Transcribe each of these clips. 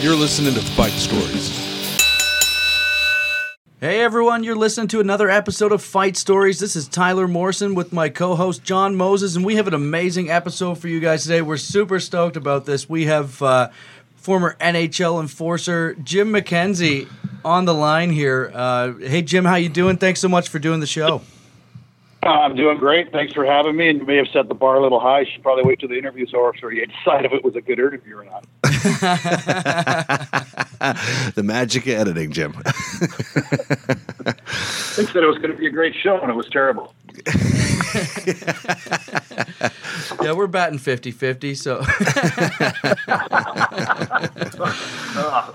You're listening to Fight Stories. Hey everyone, you're listening to another episode of Fight Stories. This is Tyler Morrison with my co host John Moses, and we have an amazing episode for you guys today. We're super stoked about this. We have uh, former NHL enforcer Jim McKenzie on the line here. Uh, hey Jim, how you doing? Thanks so much for doing the show. Uh, I'm doing great. Thanks for having me. And you may have set the bar a little high. You should probably wait till the interview's over so you decide if it was a good interview or not. the magic of editing, Jim. I said it was going to be a great show, and it was terrible. yeah, we're batting 50 50, so. oh,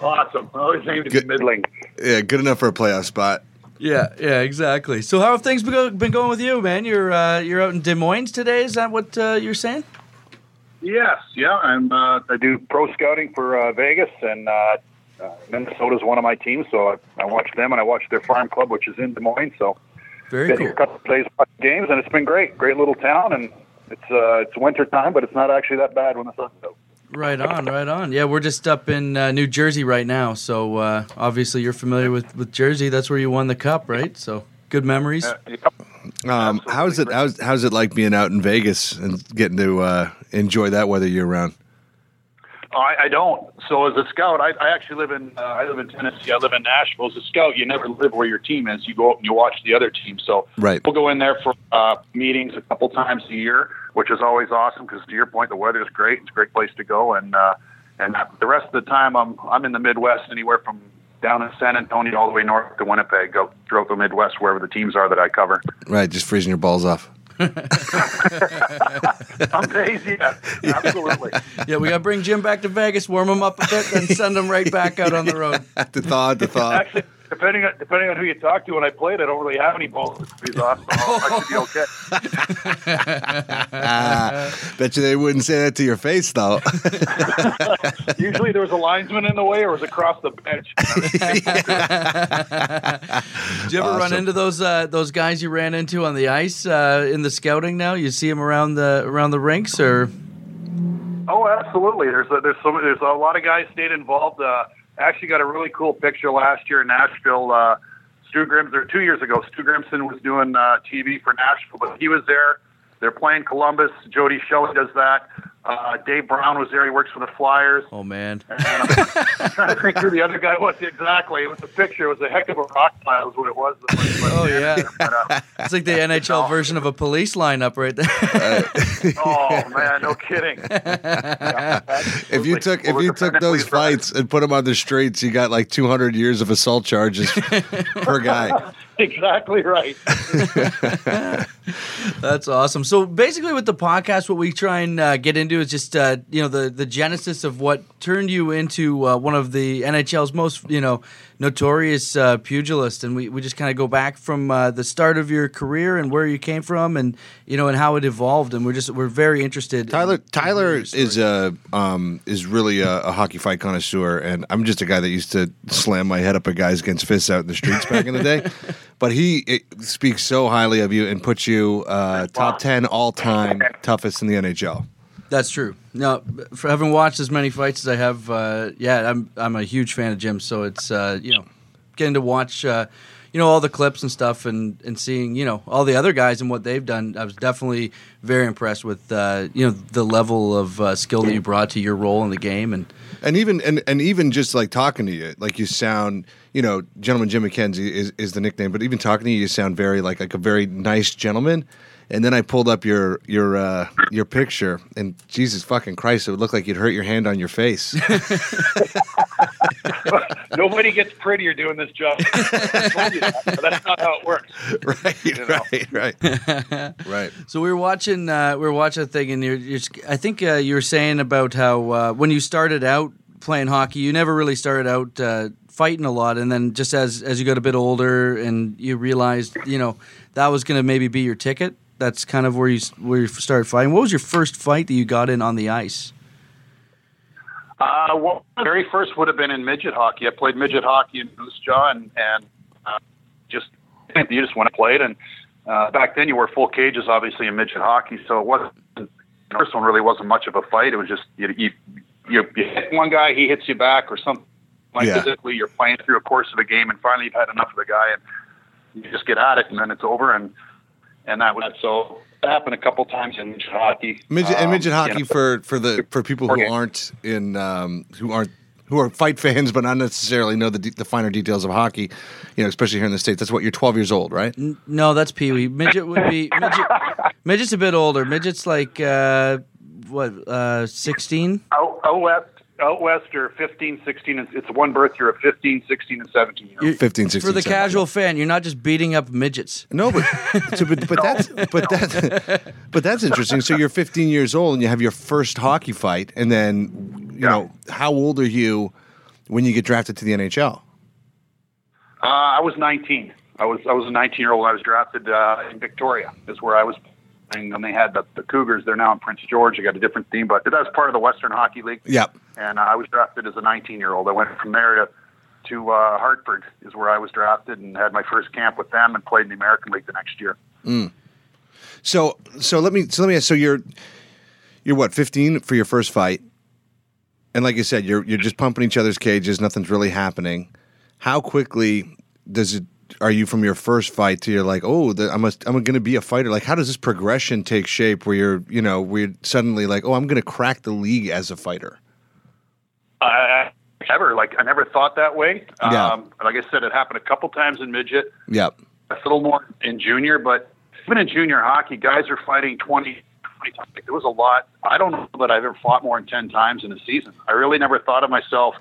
awesome. Always aim to Good. be middling. yeah, good enough for a playoff spot. Yeah, yeah, exactly. So, how have things been, been going with you, man? You're uh, you're out in Des Moines today. Is that what uh, you're saying? Yes, yeah. I'm, uh, I do pro scouting for uh, Vegas, and uh, uh, Minnesota's one of my teams. So I, I watch them, and I watch their farm club, which is in Des Moines. So Very been cool. here a couple of days watching games, and it's been great. Great little town, and it's uh, it's winter time, but it's not actually that bad when the sun's out. Right on, right on. Yeah, we're just up in uh, New Jersey right now. So, uh, obviously, you're familiar with, with Jersey. That's where you won the cup, right? So, good memories. Uh, yep. Um, how's it? How's how's it like being out in Vegas and getting to uh, enjoy that weather year round? I, I don't. So as a scout, I, I actually live in uh, I live in Tennessee. I live in Nashville. As a scout, you never live where your team is. You go out and you watch the other team. So Right. we'll go in there for uh, meetings a couple times a year, which is always awesome because to your point, the weather is great. It's a great place to go, and uh, and the rest of the time, I'm I'm in the Midwest, anywhere from down in San Antonio all the way north to Winnipeg, go throughout the Midwest wherever the teams are that I cover. Right, just freezing your balls off. Some days, yeah, absolutely. Yeah, we got to bring Jim back to Vegas, warm him up a bit, then send him right back out on the road. to thaw, to thaw. Actually, depending on depending on who you talk to, when I played, I don't really have any balls to squeeze off, so I should be okay. Ah, bet you they wouldn't say that to your face, though. Usually, there was a linesman in the way, or it was across the bench. Did you ever run into those uh, those guys you ran into on the ice uh, in the scouting? Now you see them around the around the rinks, or Oh, absolutely. There's a, there's so there's a lot of guys stayed involved. Uh, actually, got a really cool picture last year in Nashville. Uh, Stu Grimson, or two years ago, Stu Grimson was doing uh, TV for Nashville, but he was there. They're playing Columbus. Jody Shelley does that. Uh, Dave Brown was there. He works for the Flyers. oh man, And I'm trying to think who the other guy was exactly. It was a picture. It was a heck of a rock pile, is what it was. Oh, yeah. But, uh, it's like the NHL version of a police lineup right there. oh man, no kidding. Yeah, if you took if you took those was right. fights and put them on the streets, you got like 200 years of assault charges per guy. exactly right. That's awesome. So basically, with the podcast, what we try and uh, get into is just uh, you know the the genesis of what turned you into uh, one of the NHL's most you know notorious uh, pugilists, and we, we just kind of go back from uh, the start of your career and where you came from, and you know and how it evolved, and we're just we're very interested. Tyler in- Tyler in is a um, is really a, a hockey fight connoisseur, and I'm just a guy that used to slam my head up at guys against fists out in the streets back in the day. But he it, speaks so highly of you and puts you uh, top ten all time toughest in the NHL. That's true. No, for having watched as many fights as I have, uh, yeah, I'm I'm a huge fan of Jim. So it's uh, you know getting to watch uh, you know all the clips and stuff and and seeing you know all the other guys and what they've done. I was definitely very impressed with uh, you know the level of uh, skill that you brought to your role in the game and. And even and, and even just like talking to you, like you sound, you know, gentleman Jim McKenzie is, is the nickname, but even talking to you, you sound very like like a very nice gentleman. And then I pulled up your your uh, your picture, and Jesus fucking Christ, it would look like you'd hurt your hand on your face. Nobody gets prettier doing this job. I told you that, That's not how it works. right, You know. right, right, right. So we were watching, uh, we were watching a thing, and you're, you're I think uh, you were saying about how uh, when you started out playing hockey, you never really started out uh, fighting a lot, and then just as as you got a bit older and you realized, you know, that was going to maybe be your ticket. That's kind of where you where you started fighting. What was your first fight that you got in on the ice? Uh, well, the very first would have been in midget hockey. I played midget hockey in Moose Jaw, and, and uh, just you just want to play it. And uh, back then, you wore full cages, obviously, in midget hockey. So it wasn't the first one really wasn't much of a fight. It was just you, you you, you hit one guy, he hits you back, or something. Like Yeah. physically, you're playing through a course of a game, and finally you've had enough of the guy, and you just get at it, and then it's over, and and that was so. It happened a couple times in midget hockey. Midget and Um, midget you hockey know, for for the for people who aren't in um, who aren't who are fight fans but not necessarily know the de- the finer details of hockey. You know, especially here in the states. That's what you're 12 years old, right? No, that's Pee Wee. Midget would be midget. Midget's a bit older. Midget's like uh, what, uh, sixteen? Oh, out west, out west are 15, 16, and it's one birth year of 15, 16, and 17 years. You- 15, 16, For the 17. casual fan, you're not just beating up midgets. No, but so, but, but that's but that but that's interesting. So you're 15 years old and you have your first hockey fight, and then you Yeah. know how old are you when you get drafted to the NHL? Uh, I was 19. I was I was a 19 year old. I was drafted uh, in Victoria, is where I was playing, and they had the, the Cougars. They're now in Prince George. They got a different team, but that was part of the Western Hockey League. Yep. And I was drafted as a 19 year old. I went from there to to uh, Hartford, is where I was drafted, and had my first camp with them, and played in the American League the next year. So so let me so let me ask. So you're you're what 15 for your first fight, and like you said, you're you're just pumping each other's cages. Nothing's really happening. How quickly does it? Are you from your first fight to you're like, oh, the, I'm a, I'm going to be a fighter? Like, how does this progression take shape? Where you're, you know, you're suddenly like, oh, I'm going to crack the league as a fighter. I ever like I never thought that way. Yeah. Um, like I said, it happened a couple times in midget. Yep. a little more in junior, but even in junior hockey, guys are fighting 20, 20 times. There was a lot. I don't know that I've ever fought more than 10 times in a season. I really never thought of myself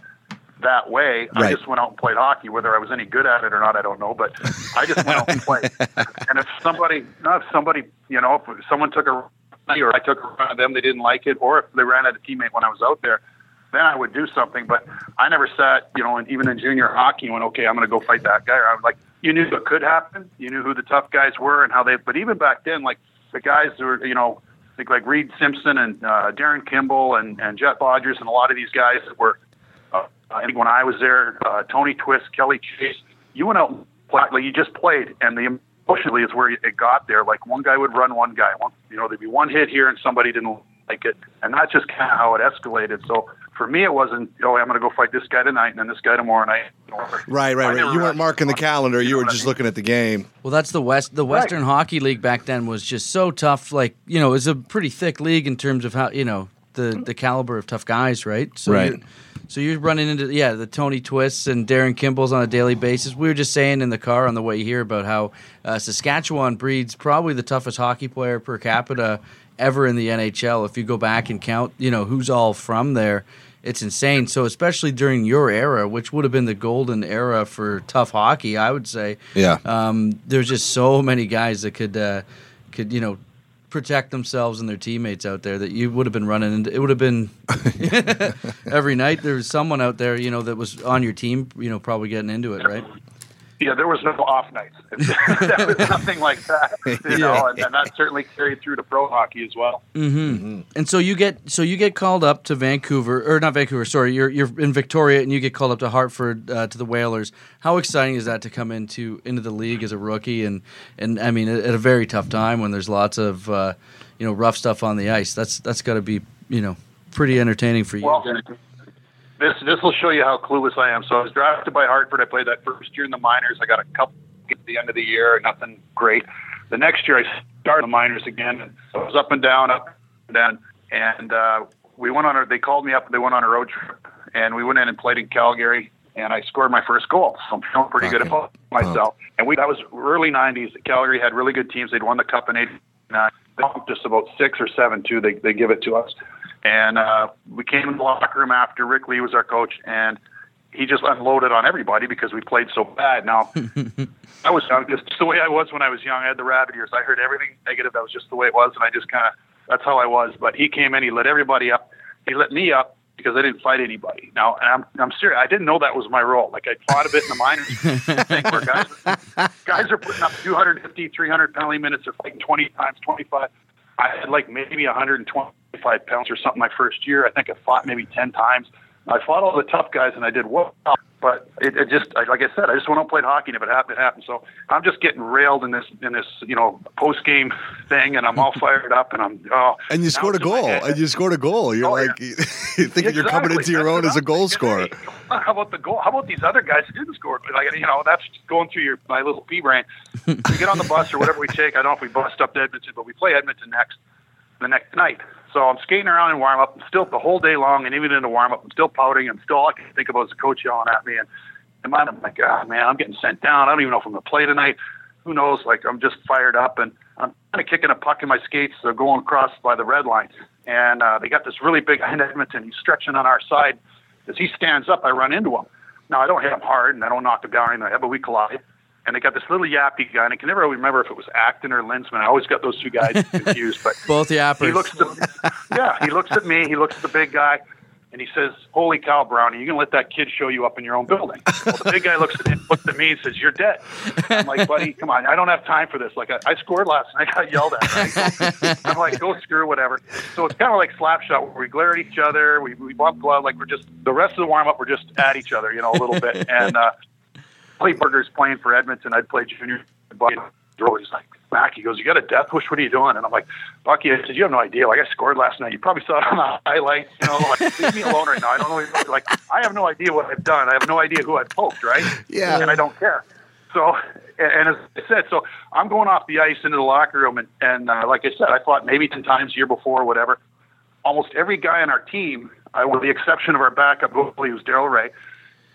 that way. Right. I just went out and played hockey. Whether I was any good at it or not, I don't know. But I just went out and played. And if somebody, no, if somebody, you know, if someone took a or I took a run at them, they didn't like it, or if they ran at a teammate when I was out there, then I would do something. But I never sat, you know, and even in junior hockey, went, okay, I'm going to go fight that guy. Or I was like, you knew what could happen. You knew who the tough guys were and how they. But even back then, like the guys who were, you know, think like Reid Simpson and uh, Darin Kimble and and Jet Bodgers and a lot of these guys that were. Uh, I when I was there, uh, Tony Twist, Kelly Chase, you went out and like you just played, and the emotionally is where it got there. Like one guy would run one guy, one, you know, there'd be one hit here and somebody didn't like it, and that's just kind of how it escalated. So for me, it wasn't, oh, I'm going to go fight this guy tonight and then this guy tomorrow night. Right, right, right. You weren't marking the calendar. You know were what I just mean? looking at the game. Well, that's the West. The Western Hockey League back then was just so tough. Like you know, it's a pretty thick league in terms of how you know the the caliber of tough guys, right? So Right. You're, so you're running into yeah the Tony Twists and Darin Kimbles on a daily basis. We were just saying in the car on the way here about how uh, Saskatchewan breeds probably the toughest hockey player per capita ever in the NHL. If you go back and count, you know who's all from there. It's insane. So especially during your era, which would have been the golden era for tough hockey, I would say Yeah. um, there's just so many guys that could uh, could you know protect themselves and their teammates out there that you would have been running into. It would have been every night. There was someone out there, you know, that was on your team, you know, probably getting into it, right? Yeah, there was no off nights. there was nothing like that, you know, and, and that certainly carried through to pro hockey as well. And so you get so you get called up to Vancouver or not Vancouver. Sorry, you're you're in Victoria and you get called up to Hartford uh, to the Whalers. How exciting is that to come into into the league as a rookie and and I mean at, at a very tough time when there's lots of uh, you know rough stuff on the ice. That's that's got to be you know pretty entertaining for you. Well, this this will show you how clueless I am. So I was drafted by Hartford. I played that first year in the minors. I got a couple at the end of the year, nothing great. The next year I started the minors again. And I was up and down, up and down, and uh, we went on. A, they called me up. and They went on a road trip, and we went in and played in Calgary. And I scored my first goal. So I'm feeling pretty good Okay. about myself. And we that was early '90s. Calgary had really good teams. They'd won the cup in '89. They bumped us about six or seven too. They they give it to us. And uh, we came in the locker room after Rick Ley was our coach, and he just unloaded on everybody because we played so bad. Now, I was young, just the way I was when I was young. I had the rabbit ears. I heard everything negative. That was just the way it was, and I just kind of that's how I was. But he came in, he lit everybody up. He lit me up because I didn't fight anybody. Now, and I'm I'm serious. I didn't know that was my role. Like I fought a bit in the minors, thing where guys guys are putting up 250, 300 penalty minutes. They're fighting 20 times, 25. I had like maybe 125 pounds or something my first year. I think I fought maybe 10 times. I fought all the tough guys and I did well. But it, it just, like I said, I just went out and played hockey, and if it happened, it happened. So I'm just getting railed in this, in this, you know, post game thing, and I'm all fired up, and I'm, oh. And you scored a it's in my goal. And you scored a goal. You're Oh, yeah. like, you're thinking you're coming into your own as a goal scorer. How about the goal? How about these other guys who didn't score? Like, you know, that's going through your my little pea brain. we get on the bus or whatever we take. I don't know if we bust up to Edmonton, but we play Edmonton next the next night. So I'm skating around in warm up, still the whole day long, and even in the warm up, I'm still pouting. I'm still all I can think about is the coach yelling at me, and in mind, I'm like, ah, man, I'm getting sent down. I don't even know if I'm gonna play tonight. Who knows? Like I'm just fired up, and I'm kind of kicking a puck in my skates. They're going across by the red line, and uh, they got this really big guy in Edmonton. He's stretching on our side. As he stands up, I run into him. Now I don't hit him hard, and I don't knock him down or anything, but we collide. And they got this little yappy guy, and I can never remember if it was Acton or Lensman. I always got those two guys confused, but Both yappers. he looks at yeah, he looks at me, he looks at the big guy, and he says, Holy cow, Brownie, you gonna let that kid show you up in your own building. Well the big guy looks at him, looks at me and says, You're dead. I'm like, buddy, come on, I don't have time for this. Like I, I scored last night, I got yelled at. Right? I'm like, go screw whatever. So it's kinda like slap shot where we glare at each other, we we bump glove like we're just the rest of the warm up we're just at each other, you know, a little bit. And uh Kelly Buchberger's playing for Edmonton. I'd play junior. Bucky, he's like, Mac, he goes, You got a death wish? What are you doing? And I'm like, Bucky, I said, You have no idea. Like, I scored last night. You probably saw it on the highlights. You know, like, leave me alone right now. I don't know. Like, I have no idea what I've done. I have no idea who I've poked, right? Yeah. And I don't care. So, and, and as I said, so I'm going off the ice into the locker room. And, and uh, like I said, I fought maybe 10 times the year before, or whatever. Almost every guy on our team, uh, with the exception of our backup goalie, who's Daryl Reaugh,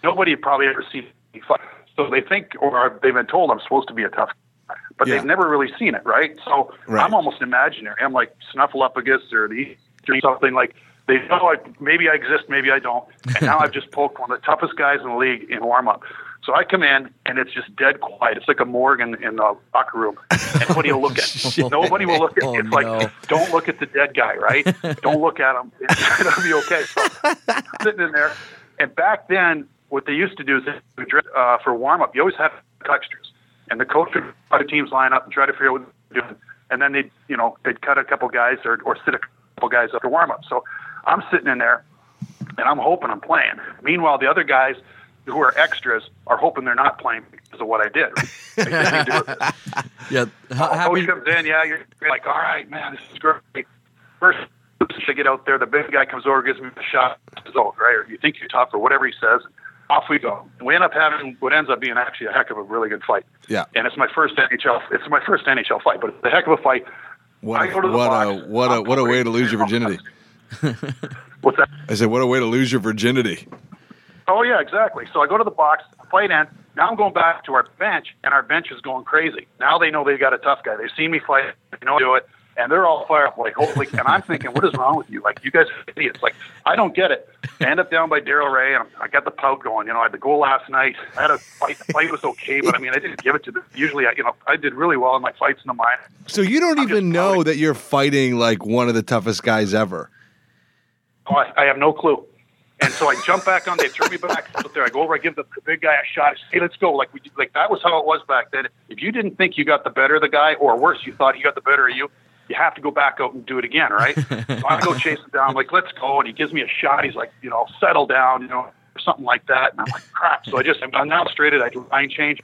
nobody had probably ever seen me fight. So they think, or they've been told I'm supposed to be a tough guy, but Yeah. they've never really seen it, right? So Right. I'm almost imaginary. I'm like Snuffleupagus or the or something like they know I, maybe I exist, maybe I don't. And now I've just poked one of the toughest guys in the league in warm up. So I come in and it's just dead quiet. It's like a morgue in, in the locker room. And nobody will look at. Nobody will look at. Oh, it's like don't look at the dead guy, right? don't look at him. It'll be okay. So I'm sitting in there, and back then, what they used to do is uh, for warm up, you always have extras, and the coach would try the teams line up and try to figure out what they're doing, and then they'd you know they'd cut a couple guys or or sit a couple guys up to warm up. So I'm sitting in there, and I'm hoping I'm playing. Meanwhile, the other guys who are extras are hoping they're not playing because of what I did. Like, nothing to do with it. Yeah. Ha- happy, Coach comes in, yeah, you're you're like, all right, man, this is great. First, to get out there, the big guy comes over, gives me a shot, says, oh, right, or you think you're tough, or whatever he says. Off we go. And we end up having what ends up being actually a heck of a really good fight. Yeah. And it's my first NHL. It's my first NHL fight, but it's a heck of a fight. What, I a, go to the what, box, a, what, a, what a way to lose your virginity. What's that? I said, what a way to lose your virginity. Oh yeah, exactly. So I go to the box, I fight ends. Now I'm going back to our bench, and our bench is going crazy. Now they know they've got a tough guy. They've seen me fight. They know I do it, and they're all fired up like holy. And I'm thinking, what is wrong with you? Like you guys are idiots. Like I don't get it. I end up down by Daryl Reaugh, and I got the pout going. You know, I had the goal last night. I had a fight. The fight was okay, but I mean, I didn't give it to them. Usually, I, you know, I did really well in my fights in the minor. So you don't I'm even know pouting. that you're fighting like one of the toughest guys ever. Oh, I, I have no clue. And so I jump back on. They throw me back out there. I go over. I give the big guy a shot. I say, hey, let's go. Like we like that was how it was back then. If you didn't think you got the better of the guy, or worse, you thought he got the better of you, you have to go back out and do it again, right? so I go chase him down. I'm like, let's go. And he gives me a shot. He's like, you know, settle down, you know, or something like that. And I'm like, crap. So I just I'm now straighted. I do line change.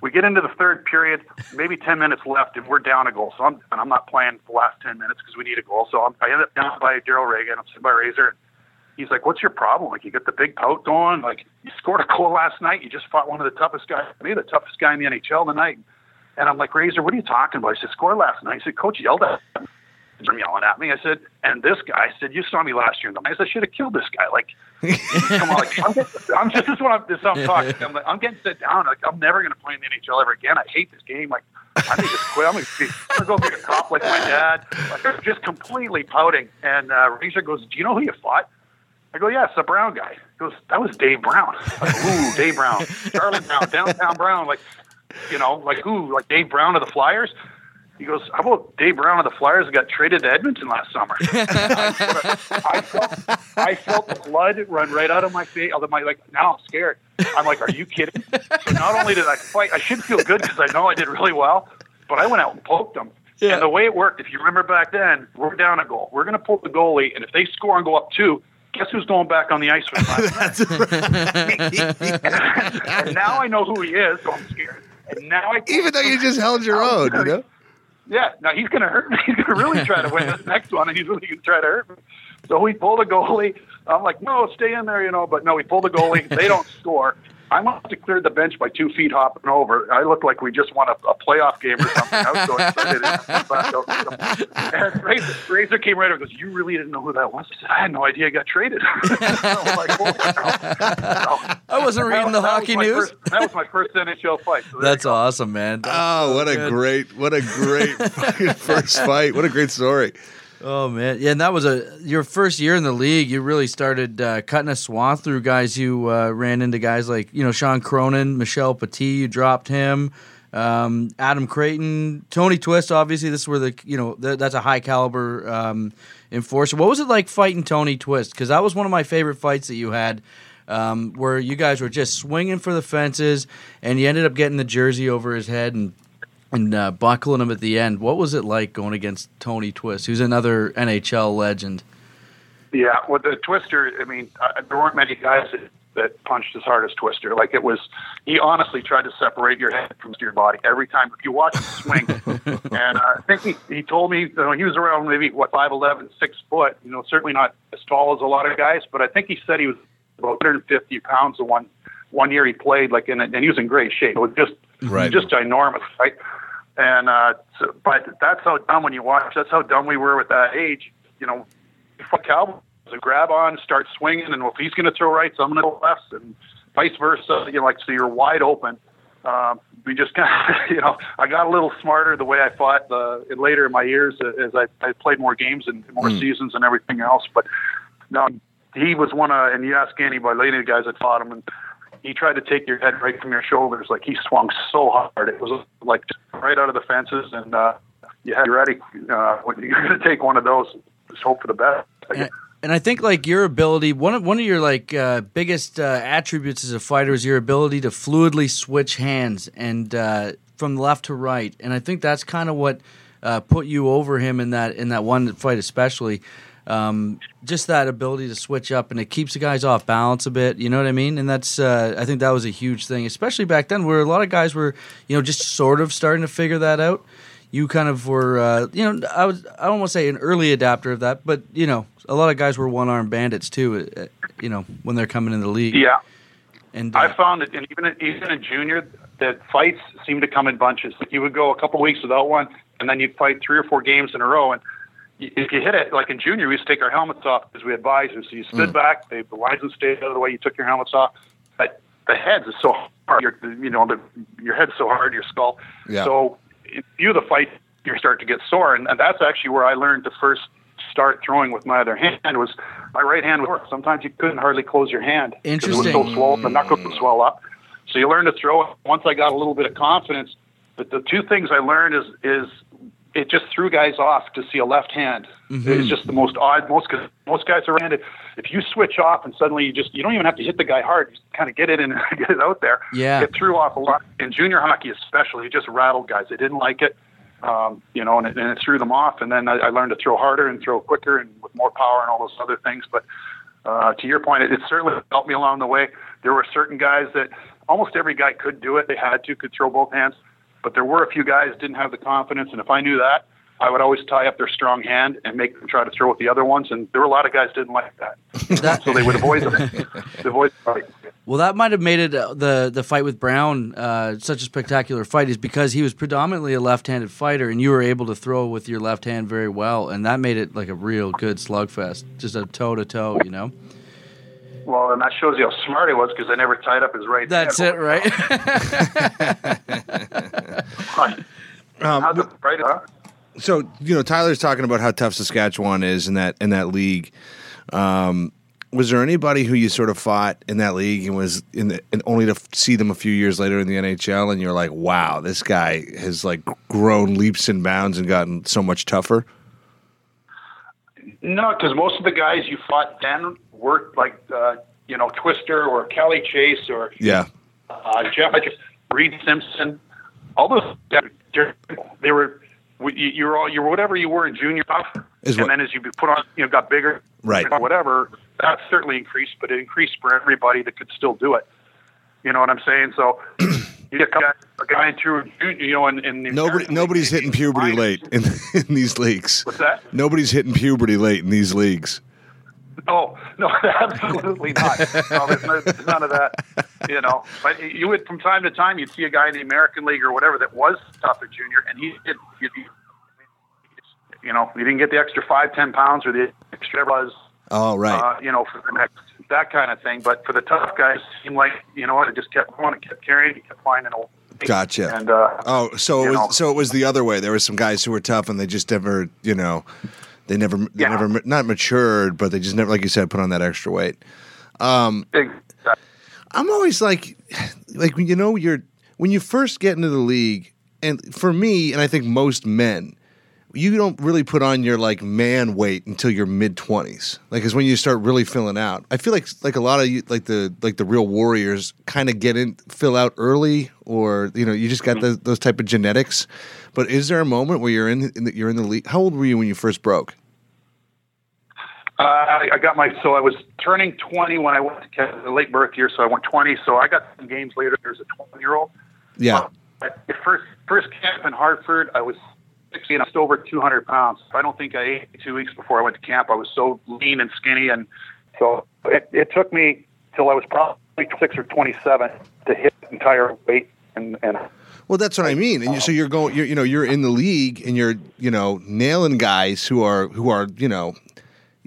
We get into the third period, maybe 10 minutes left, and we're down a goal. So I'm, and I'm not playing the last 10 minutes because we need a goal. So I'm, I end up down by Daryl Reaugh. I'm sitting by Razor. He's like, "What's your problem? Like, you got the big pout going. Like, you scored a goal last night. You just fought one of the toughest guys, maybe the toughest guy in the NHL tonight." And I'm like, "Razor, what are you talking about?" He said, score last night." He said, "Coach yelled at him." From yelling at me, I said, and this guy I said, "You saw me last year." the I said, "I should have killed this guy." Like, come on, like, I'm, getting, I'm just this is what I'm, this is I'm talking. I'm, like, I'm getting set down. Like, I'm never going to play in the NHL ever again. I hate this game. Like, I think just quit. I'm going to go be a cop like my dad. Like, just completely pouting. And uh, Razor goes, "Do you know who you fought?" I go, yeah, it's the Brown guy. He goes, that was Dave Brown. Like, ooh, Dave Brown, Charlie Brown, downtown Brown. Like, you know, like ooh, like Dave Brown of the Flyers. He goes, how about Dave Brown of the Flyers got traded to Edmonton last summer? I, felt, I felt the blood run right out of my face. Out of my like, now I'm scared. I'm like, are you kidding? So not only did I fight, I should feel good because I know I did really well, but I went out and poked them. Yeah. And the way it worked, if you remember back then, we're down a goal. We're going to pull the goalie, and if they score and go up two, guess who's going back on the ice with me? and now I know who he is, so I'm scared. And now I Even though you just held your own, you know. yeah, now he's going to hurt me. He's going to really try to win this next one, and he's really going to try to hurt me. So we pull the goalie. I'm like, no, stay in there, you know. But no, we pull the goalie. They don't score. I must have cleared the bench by two feet hopping over. I looked like we just won a, a playoff game or something. I was so excited. and Razor, Razor came right over and goes, You really didn't know who that was? I said, I had no idea I got traded. I, like, oh, well, so, I wasn't reading the that hockey news. First, that was my first NHL fight. So That's awesome, man. Oh, what a great, what a great fucking first fight. What a great story. Oh man, yeah, and that was a your first year in the league. You really started uh, cutting a swath through guys. You uh, ran into guys like you know Shawn Cronin, Michel Petit. You dropped him, um, Adam Creighton, Tony Twist. Obviously, this is where the you know th- that's a high caliber um, enforcer. What was it like fighting Tony Twist? Because that was one of my favorite fights that you had. Um, where you guys were just swinging for the fences, and you ended up getting the jersey over his head and and uh, buckling him at the end. What was it like going against Tony Twist, who's another NHL legend? Yeah, with the Twister, I mean, uh, there weren't many guys that, that punched as hard as Twister. Like it was, he honestly tried to separate your head from your body every time. If you watch him swing, and uh, I think he, he told me you know, he was around maybe what five eleven, six foot. You know, certainly not as tall as a lot of guys, but I think he said he was about 150 pounds the one one year he played. Like, in, and he was in great shape. It was just Right. just ginormous, right? And uh, so, but that's how dumb when you watch. That's how dumb we were with that age. You know, fuck Cowboys. So grab on, start swinging, and if he's going to throw right, so I'm going to go left, and vice versa. You know, like so you're wide open. Um, we just kind of, you know, I got a little smarter the way I fought uh, later in my years as I, I played more games and more seasons and everything else. But no, he was one of, and you ask anybody, any of the guys that fought him, and he tried to take your head right from your shoulders. Like he swung so hard, it was like right out of the fences, and uh, you had you ready. Uh, you're going to take one of those, just hope for the best. And, I think like your ability, one of one of your like uh, biggest uh, attributes as a fighter is your ability to fluidly switch hands and uh, from left to right. And I think that's kind of what uh, put you over him in that in that one fight, especially. Um, just that ability to switch up and it keeps the guys off balance a bit. You know what I mean? And that's uh, I think that was a huge thing, especially back then, where a lot of guys were you know just sort of starting to figure that out. You kind of were, uh, you know, I was I don't want to say an early adapter of that, but you know, a lot of guys were one arm bandits too. uh, You know, when they're coming in the league. Yeah, And uh, I found that, and even in, even in junior, that fights seem to come in bunches. Like you would go a couple weeks without one, and then you'd fight three or four games in a row. And if you hit it, like in junior, we used to take our helmets off because we had visors. So you stood mm. back, they, the linesman stayed out of the way. You took your helmets off. But the heads is so hard. Your, you know, the, your head's so hard, your skull. Yeah. So if you the fight, you start to get sore, and, and that's actually where I learned to first start throwing with my other hand was my right hand was sore. Sometimes you couldn't hardly close your hand. 'cause It was so swollen, the knuckles would swell up. So you learn to throw. Once I got a little bit of confidence, but the two things I learned is is it just threw guys off to see a left hand. It's just the most odd. Most most guys are handed. If you switch off and suddenly you just you don't even have to hit the guy hard. You just kind of get it in and get it out there. Yeah. It threw off a lot in junior hockey, especially. It just rattled guys. They didn't like it. Um, you know, and it, and it threw them off. And then I, I learned to throw harder and throw quicker and with more power and all those other things. But uh, to your point, it, it certainly helped me along the way. There were certain guys that almost every guy could do it. They had to, could throw both hands. But there were a few guys didn't have the confidence. And if I knew that, I would always tie up their strong hand and make them try to throw with the other ones. And there were a lot of guys didn't like that. So they would avoid them. avoid the fight. Well, that might have made it uh, the the fight with Brown uh, such a spectacular fight, is because he was predominantly a left-handed fighter, and you were able to throw with your left hand very well, and that made it like a real good slugfest, just a toe to toe. You know, Well, and that shows you how smart he was because I never tied up his right that's hand. it, right? Um, How's right? Huh? so you know Tyler's talking about how tough Saskatchewan is in that in that league. Um, was there anybody who you sort of fought in that league and was in the, and only to f- see them a few years later in the NHL and you're like, wow, this guy has like grown leaps and bounds and gotten so much tougher? No, because most of the guys you fought then worked like uh, you know Twister or Kelly Chase or Yeah, uh, Jeff Reid Simpson. All those they were you, you're all you're whatever you were in junior and then as you put on you know got bigger, Right. Whatever that certainly increased, but it increased for everybody that could still do it. You know what I'm saying? So you get a guy, into you know, in, in the Nobody, nobody's League, hitting puberty late in, in these leagues. What's that? Nobody's hitting puberty late in these leagues. Oh no, absolutely not. No, there's, no, there's none of that. You know, but you would from time to time you'd see a guy in the American League or whatever that was tough at junior, and he did. He, he, you know, he didn't get the extra five, ten pounds or the extra buzz. Oh, right. Uh, you know, for the next that kind of thing. But for the tough guys, it seemed like you know what, it just kept going, it kept carrying, it kept finding a. Gotcha. And uh, Oh, so it was know. so it was the other way. There were some guys who were tough and they just never, you know, they never they Yeah. never not matured, but they just never like you said put on that extra weight. Um, big, I'm always like like you know you're when you first get into the league and for me and I think most men you don't really put on your like man weight until your mid 20s like is when you start really filling out i feel like like a lot of you like the like the real warriors kind of get in fill out early or you know you just got those, those type of genetics but is there a moment where you're in, in the, you're in the league how old were you when you first broke Uh, I I got my so I was turning 20 when I went to Ca- the late birth year, so I went 20. So I got some games later. There's a 20 year old. yeah At first first camp in Hartford, I was 60 and I was over 200 pounds. I don't think I ate two weeks before I went to camp. I was so lean and skinny, and so it, it took me till I was probably 26 or 27 to hit the entire weight. And, and Well, that's what I mean. And you, so you're going, you're, you know, you're in the league and you're, you know, nailing guys who are, who are, you know,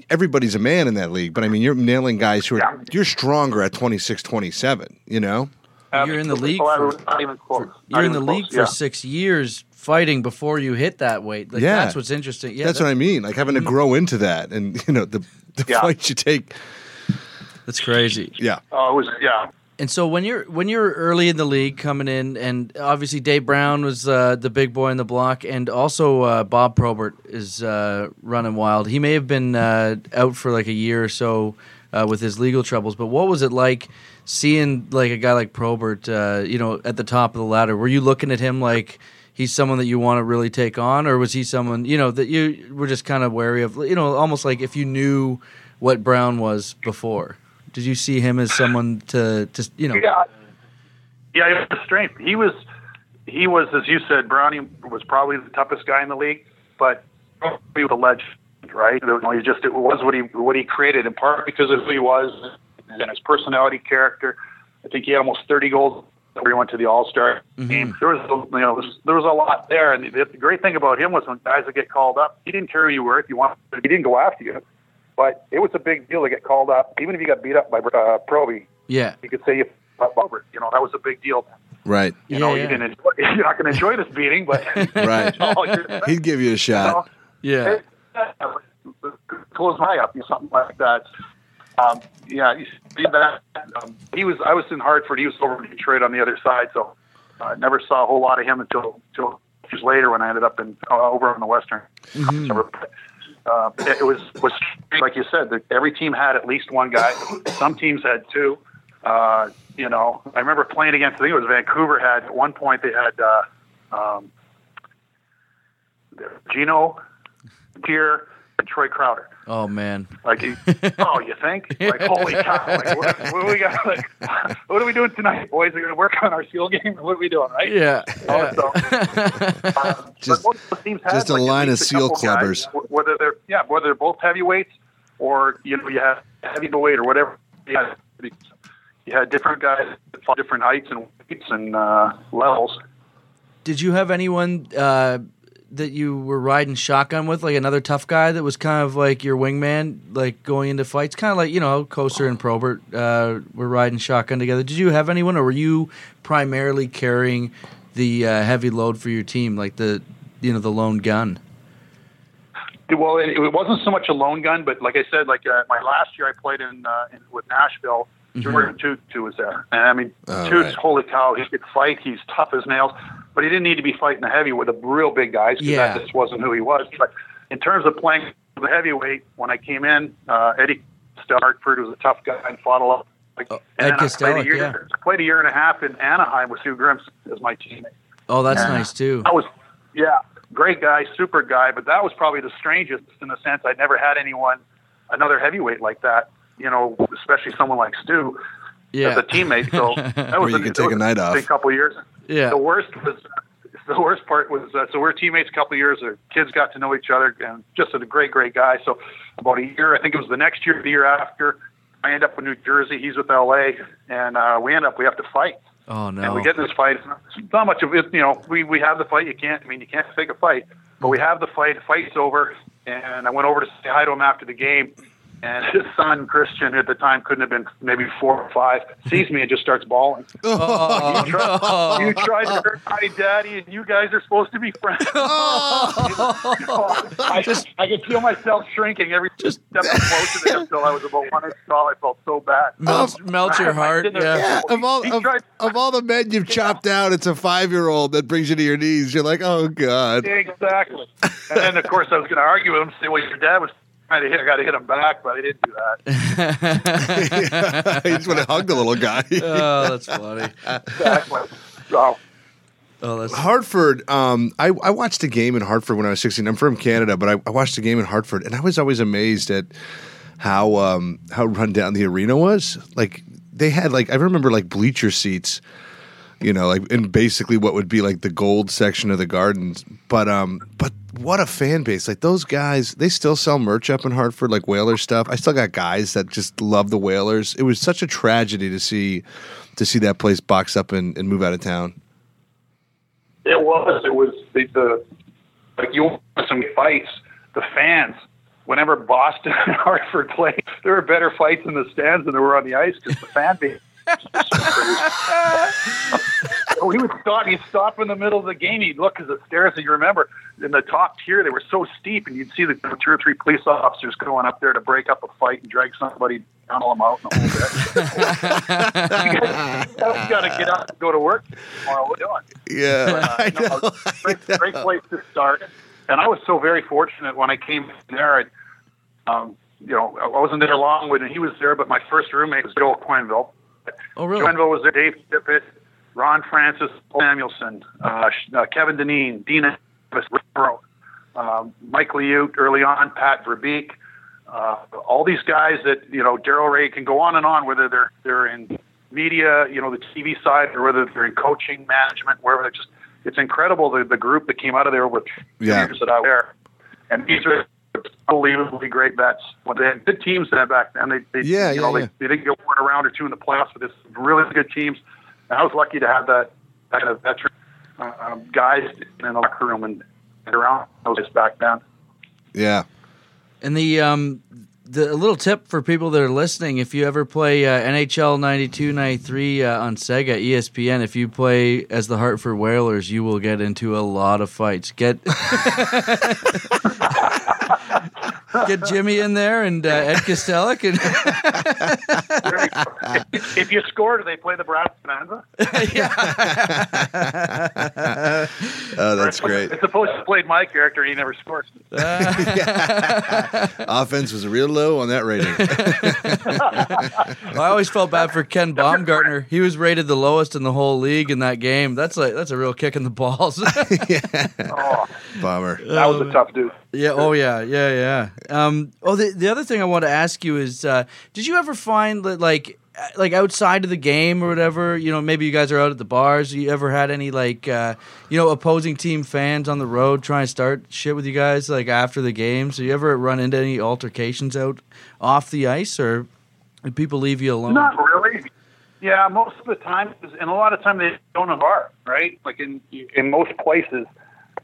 everybody's a man in that league. But I mean, you're nailing guys who are, Yeah. you're stronger at 26, 27, you know? You're in the league So for- not even close. You're Not in the even league close, for yeah. six years fighting before you hit that weight. Like, Yeah. that's what's interesting. Yeah, that's what I mean. Like having to grow into that and, you know, the, the Yeah. fights you take. That's crazy. Yeah. Oh, it was yeah. And so when you're when you're early in the league coming in, and obviously Dave Brown was uh, the big boy in the block, and also uh, Bob Probert is uh, running wild. He may have been uh, out for like a year or so uh, with his legal troubles. But what was it like seeing like a guy like Probert, uh, you know, at the top of the ladder? Were you looking at him like? He's someone that you want to really take on, or was he someone you know that you were just kind of wary of? You know, almost like if you knew what Brown was before. Did you see him as someone to, to you know? Yeah, yeah, it was strength. He was, he was, as you said, Brownie was probably the toughest guy in the league, but he was a legend, right? Was just it was what he what he created in part because of who he was and his personality, character. I think he had almost 30 goals when he went to the All Star game. There was, you know, there was, there was a lot there, and the, the great thing about him was when guys would get called up, he didn't care who you were. If you wanted, he didn't go after you. But it was a big deal to get called up, even if you got beat up by uh, Proby Yeah. you could say you fought Probert. You know, that was a big deal. Right. You know, Yeah, you didn't enjoy, you're not going to enjoy this beating, but Right. you know, you're- He'd give you a you know, shot. Yeah. close my up, something like that. Um, yeah, that. Um, he was. I was in Hartford. He was over in Detroit on the other side, so I never saw a whole lot of him until until years later when I ended up in uh, over on the Western. Uh, it, it was was like you said. That every team had at least one guy. Some teams had two. Uh, you know, I remember playing against. I think it was Vancouver. Had at one point they had uh, um, Gino, Tier, and Troy Crowder. Oh man. Like, oh, you think? Like, holy cow! Like, what, what we got? Like, what are we doing tonight, boys? Are we going to work on our skill game, what are we doing? Right? Yeah. Yeah. so, uh, Just- but most of the teams had, just a like, line of seal couple guys, clubbers. Whether they're yeah, whether they're both heavyweights or you know you have heavyweight or whatever. You had, you had different guys that different heights and weights and uh, levels. Did you have anyone uh, that you were riding shotgun with, like another tough guy that was kind of like your wingman, like going into fights, kind of like you know Kocur and Probert uh, were riding shotgun together. Did you have anyone, or were you primarily carrying the uh, heavy load for your team, like the you know the lone gun? Well, it, it wasn't so much a lone gun, but like I said, like uh, my last year I played in, uh, in with Nashville. Jordin Tootoo was there, and I mean, Oh, Toots, right. holy cow, he could fight. He's tough as nails, but he didn't need to be fighting the heavy with the real big guys because Yeah. that just wasn't who he was. But in terms of playing the heavyweight, when I came in, uh, Eddie Hartford was a tough guy and fought a lot. Like, Oh, and Ed I played a year, yeah. Played a year and a half in Anaheim with Stu Grimson as my teammate. Oh, that's nice too. I was, yeah, great guy, super guy, but that was probably the strangest in the sense I'd never had anyone, another heavyweight like that. you know, especially someone like Stu Yeah. as a teammate. So that was you could take a night off. A couple years. Yeah. The worst was the worst part was uh, so we are teammates a couple of years. The kids got to know each other, and just a great, great guy. So about a year, I think it was the next year, the year after, I end up in New Jersey. He's with LA, and uh, we end up we have to fight. Oh no. And we get in this fight. It's not much of it, you know. We we have the fight. You can't. I mean, you can't fake a fight. But we have the fight. The fight's over, and I went over to say hi to him after the game. And his son Christian at the time couldn't have been maybe four or five. Sees me and just starts bawling. Oh, You tried, no. you tried to hurt my daddy, and you guys are supposed to be friends. I just, I could feel myself shrinking every just step closer to him until I was about one inch tall. I felt so bad. Melt, melt your heart. didn't- Yeah. of all of, tried- of all the men you've chopped out, it's a five year old that brings you to your knees. You're like, oh god. Exactly. And then, of course, I was going to argue with him, say, "Well, your dad was trying to hit. I got to hit him back, but I didn't do that." you just want to hug the little guy. Oh, that's funny. Exactly. So, Oh, that's Hartford. Um, I, I watched a game in Hartford when I was 16. I'm from Canada, but I, I watched a game in Hartford, and I was always amazed at how um, how run down the arena was. Like they had like I remember like bleacher seats, you know, like in basically what would be like the gold section of the gardens. But um, but what a fan base! Like those guys, they still sell merch up in Hartford, like Whalers stuff. I still got guys that just love the Whalers. It was such a tragedy to see to see that place box up and, and move out of town. It was. It was the, the like you some fights. The fans, whenever Boston and Hartford played, there were better fights in the stands than there were on the ice because the fan base. oh, he would stop. He'd stop in the middle of the game. He'd look at the stairs, and you remember in the top tier they were so steep, and you'd see the two or three police officers going up there to break up a fight and drag somebody down them out and the whole bit. you got to get up and go to work tomorrow. What are doing? Yeah, I Uh, no, know. great, great place to start. And I was so very fortunate when I came there. I, um, you know, I wasn't there long when he was there, but my first roommate was Joel Quenneville. Oh, really? Quenneville was there. Dave Tippett, Ron Francis, Paul Samuelson, uh, uh, Kevin Dineen, Dina, Davis, um, Mike Liut early on, Pat Verbeek. Uh, all these guys that you know, Daryl Reaugh can go on and on. Whether they're they're in media, you know, the TV side, or whether they're in coaching, management, wherever. They're just it's incredible the the group that came out of there with Yeah. years that I was there, and these are unbelievably great vets. When they had good teams then back then, they, they Yeah, you yeah, know, yeah. They, they didn't go one round or two in the playoffs, but it's really good teams. And I was lucky to have that kind of veteran uh, um, guys in the locker room and, and around those guys back then. Yeah. And the um the a little tip for people that are listening: if you ever play uh, NHL 92, 93 uh, on Sega ESPN, if you play as the Hartford Whalers, you will get into a lot of fights. Get get Jimmy in there and uh, Ed Kastelic and if, if you score, do they play the Brass Bonanza? Oh, that's great. It's supposed to play my character, and he never scores. Offense was real low on that rating. I always felt bad for Ken Baumgartner. He was rated the lowest in the whole league in that game. That's like that's a real kick in the balls. Oh, Bummer. that was a tough dude. Yeah. Oh, yeah. Yeah. Yeah. Um, oh, the the other thing I want to ask you is, uh, did you ever find that like uh, like outside of the game or whatever, you know, maybe you guys are out at the bars. You ever had any like uh, you know opposing team fans on the road trying to start shit with you guys like after the game? So you ever run into any altercations out off the ice, or did people leave you alone? Not really. Yeah, most of the time, and a lot of time they don't have bar, right? Like in in most places,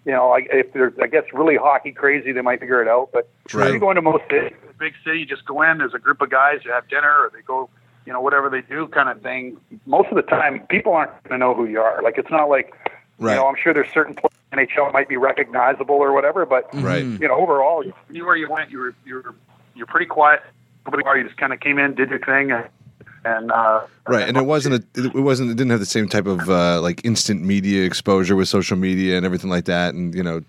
you know, like if they're I guess really hockey crazy, they might figure it out. But True. if you go into most cities, big city, you just go in. There's a group of guys. You have dinner, or they go, you know, whatever they do, kind of thing. Most of the time, people aren't going to know who you are. Like it's not like, Right. you know, I'm sure there's certain places in NHL might be recognizable or whatever, but Right. you know, overall, you where you went. You were you were you're pretty quiet. Nobody, you just kind of came in, did your thing, and and uh, Right, and it wasn't a, it wasn't it didn't have the same type of uh, like instant media exposure with social media and everything like that. And you know,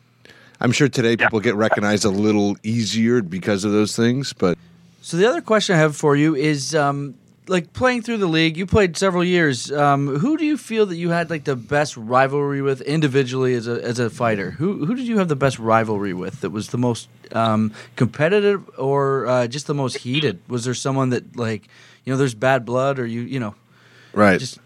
I'm sure today people get recognized a little easier because of those things. But So the other question I have for you is, um, like playing through the league, you played several years. Um, who do you feel that you had like the best rivalry with individually as a as a fighter? Who who did you have the best rivalry with? That was the most um, competitive or uh, just the most heated? Was there someone that like you know there's bad blood or you you know Right. just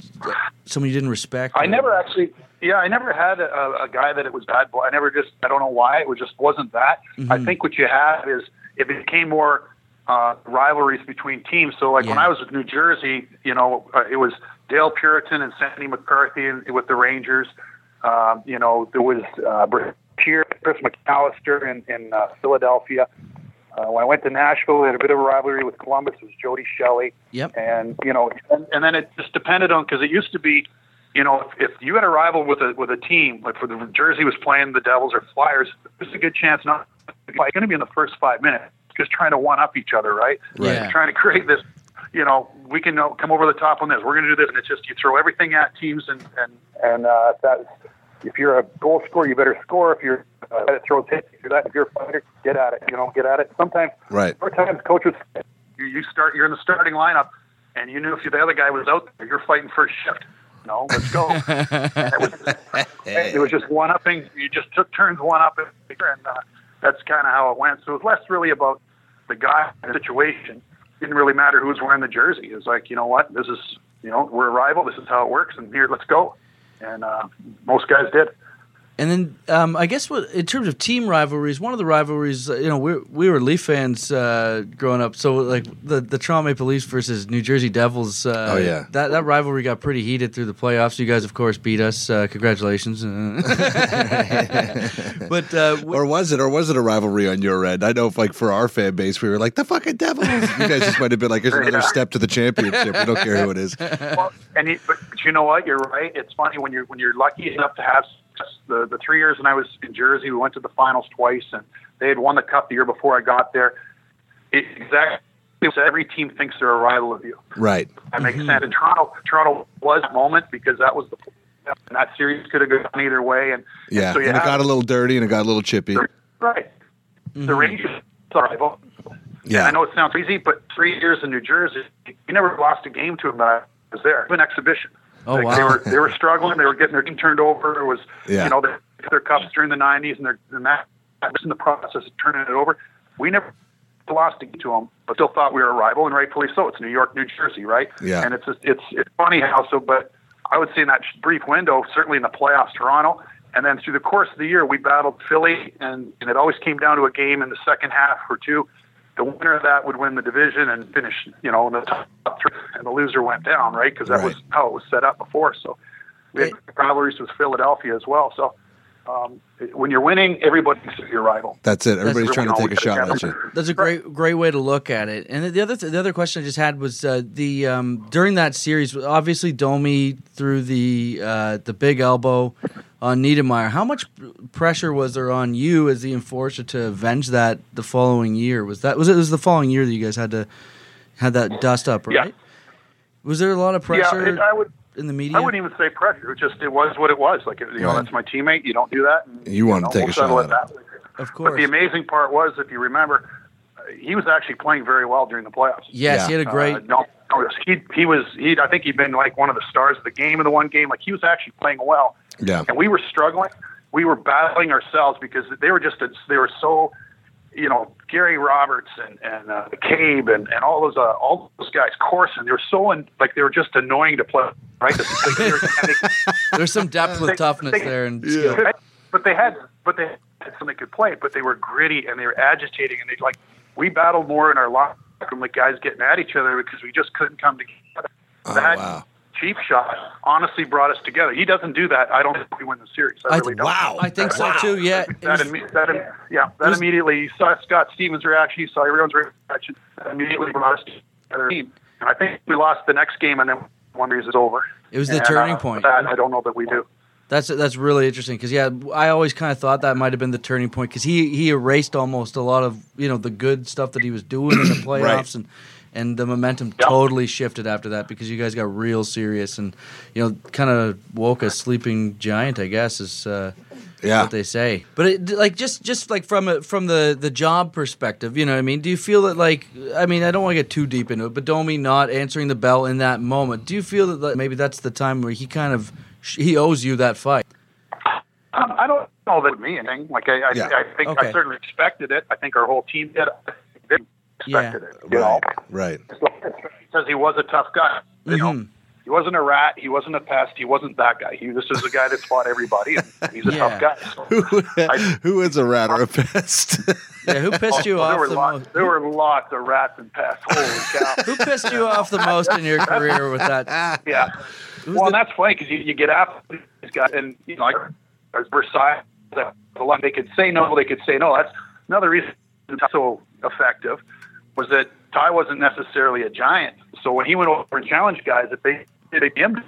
someone you didn't respect? I or- never actually, yeah, I never had a, a guy that it was bad. boy. I never just, I don't know why. It was just wasn't that. I think what you have is it became more uh, rivalries between teams. So like when I was with New Jersey, you know, uh, it was Dale Purinton and Sandy McCarthy and, with the Rangers. Um, you know, there was uh, Chris McAllister in, in uh, Philadelphia. Uh, when I went to Nashville, we had a bit of a rivalry with Columbus. It was Jody Shelley. Yep. And you know, and, and then it just depended on because it used to be, you know, if, if you had a rival with a with a team, like for the Jersey was playing the Devils or Flyers, there's a good chance not it's going to be in the first five minutes, just trying to one up each other, right? Right. Yeah. Trying to create this, you know, we can uh, come over the top on this. We're going to do this, and it's just you throw everything at teams, and and and uh, that if you're a goal scorer, you better score. If you're uh, that throws hits, if you're that, if you're a fighter, get at it. You know, get at it. Sometimes, Right. Sometimes coaches, you, you start, you're in the starting lineup, and you knew if the other guy was out there, you're fighting first shift. No, let's go. It, was, it was just one upping. You just took turns one up, and uh, that's kind of how it went. So it was less really about the guy the situation. It didn't really matter who was wearing the jersey. It was like, you know what, this is, you know, we're a rival. This is how it works, and here, let's go. And uh, most guys did. And then um, I guess what in terms of team rivalries, one of the rivalries, uh, you know, we we were Leaf fans uh, growing up, so like the the Toronto Maple Leafs versus New Jersey Devils. Uh, Oh, yeah. that that rivalry got pretty heated through the playoffs. You guys, of course, beat us. Uh, congratulations. but uh, w- Or was it? Or was it a rivalry on your end? I know, if, like for our fan base, we were like the fucking Devils. You guys just might have been like, "Here's another step to the championship." We don't care who it is. well, and you, but, but you know what? You're right. It's funny when you're when you're lucky enough to have success. The the three years when I was in Jersey, we went to the finals twice, and they had won the cup the year before I got there. It, exactly. Every team thinks they're a rival of you. Right. That makes mm-hmm. sense. And Toronto, Toronto was a moment because that was the and that series could have gone either way. And Yeah. and so you and it got a little dirty and it got a little chippy. right. The mm-hmm. Rangers, are a rival. Yeah. I know it sounds easy, but three years in New Jersey, you never lost a game to them that I was there. An exhibition. Oh, Like, wow. They were they were struggling. They were getting their team turned over. It was Yeah. you know they took their cups during the '90s, and they're and that was in the process of turning it over. We never lost to them, but still thought we were a rival, and rightfully so. It's New York, New Jersey, right? Yeah. And it's just, it's it's funny how so, but I would say in that brief window, certainly in the playoffs, Toronto. And then through the course of the year, we battled Philly, and, and it always came down to a game in the second half or two. The winner of that would win the division and finish, you know, in the top three, and the loser went down, right? Because that Right. was how it was set up before. So we had rivalries with Philadelphia as well. So um, when you're winning, everybody thinks you're your rival. That's it. Everybody's trying to take a shot at gotta you. That's a great great way to look at it. And the other th- the other question I just had was uh, the um, during that series, obviously Domi threw the uh, the big elbow on Niedermayer. How much pressure was there on you as the enforcer to avenge that the following year? Was that was it was the following year that you guys had to had that dust up, right? Yeah. Was there a lot of pressure Yeah, it, I would. In the media? I wouldn't even say pressure. It just it was what it was. Like you know, Right. that's my teammate. You don't do that. And, You wanted to take we'll a shot settle at it that way. of But course. the amazing part was, if you remember, uh, he was actually playing very well during the playoffs. yes, Yeah. he had a great. Uh, no, no, he he was he. I think he'd been like one of the stars of the game in the one game. Like he was actually playing well, Yeah. and we were struggling. We were battling ourselves because they were just they were so, you know, Gary Roberts and and uh, Cabe and and all those uh, all those guys, Corson. They were so in, like they were just annoying to play. Right, They were- they- There's some depth with they- toughness they- there and skill. but they had, but they had something they could play. But they were gritty and they were agitating, and they like we battled more in our locker room, like guys getting at each other because we just couldn't come together. Oh, that wow. Cheap shot honestly brought us together. He doesn't do that. I don't think we win the series. I, I- really don't. wow. I think so too. Yeah, That, was- imme- that, yeah, that was- immediately you saw Scott Stevens' reaction, you saw everyone's reaction. That immediately brought us together. And I think we lost the next game, and then one series is over. It was the And, turning uh, point. That, I don't know that we do. That's that's really interesting because yeah, I always kind of thought that might have been the turning point because he he erased almost a lot of you know the good stuff that he was doing in the playoffs and and the momentum Yeah. totally shifted after that because you guys got real serious and you know kind of woke a sleeping giant I guess is uh, Yeah. what they say. But it, like just just like from a, from the the job perspective, you know what I mean? Do you feel that like I mean, I don't want to get too deep into it, but Domi not answering the bell in that moment. Do you feel that like, maybe that's the time where he kind of he owes you that fight? Um, I don't know that it mean anything. Like I, I, Yeah. I think Okay. I certainly expected it. I think our whole team did. I think they expected Yeah. it. You know, Right. because he was a tough guy. You know, Mhm. he wasn't a rat. He wasn't a pest. He wasn't that guy. He this is a guy that fought everybody. And he's a Yeah. tough guy. So. Who, I- who is a rat or a pest? Yeah, who pissed you Oh, there off were the lots, most? There were lots of rats and pests. Holy cow! Who pissed you off the most in your career with that? Yeah. Who's well, and the- that's funny because you, you get after these guys, and you know, like there's Versailles, that a lot they could say no, they could say no. That's another reason it's so effective was that Ty wasn't necessarily a giant. So when he went over and challenged guys, if they did him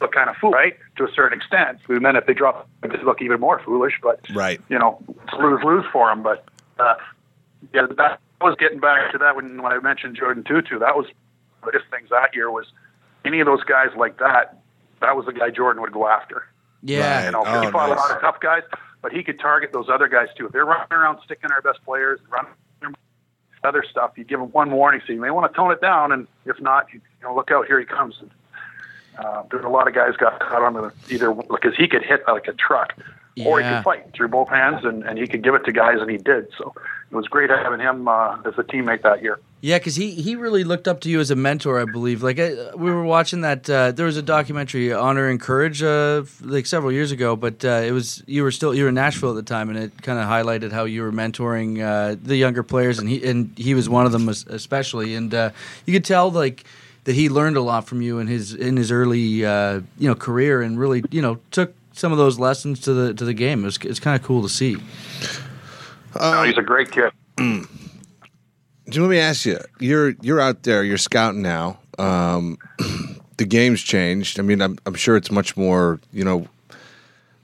look kind of fool, right? To a certain extent, we meant if they dropped, it look even more foolish. But right. you know, lose lose for him. But uh, yeah, that I was getting back to that when when I mentioned Jordin Tootoo. That was the biggest things that year was any of those guys like that. That was the guy Jordin would go after. Yeah. You know, Oh, he fought nice. a lot of tough guys, but he could target those other guys too. If they're running around sticking our best players, running other stuff, you give them one warning, so you may want to tone it down, and if not, you, you know, look out, here he comes. And, uh, there's a lot of guys got caught on the either because he could hit like a truck, or he could fight through both hands, and, and he could give it to guys, and he did. So it was great having him uh, as a teammate that year. Yeah, because he, he really looked up to you as a mentor, I believe. Like I, we were watching that. Uh, there was a documentary, Honor and Courage, uh, like several years ago. But uh, it was you were still you were in Nashville at the time, and it kind of highlighted how you were mentoring uh, the younger players, and he and he was one of them especially. And uh, you could tell like that he learned a lot from you in his in his early uh, you know career, and really you know took some of those lessons to the to the game. It was it's kind of cool to see. No, he's a great kid. Jim, let me ask you. You're you're out there. You're scouting now. Um, the game's changed. I mean, I'm I'm sure it's much more. You know,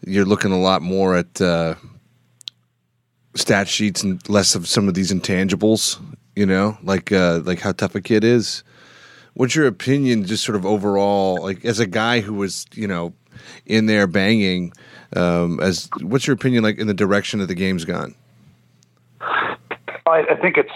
you're looking a lot more at uh, stat sheets and less of some of these intangibles. You know, like uh, like how tough a kid is. What's your opinion, just sort of overall, like as a guy who was, you know, in there banging? Um, as what's your opinion, like in the direction that the game's gone? I, I think it's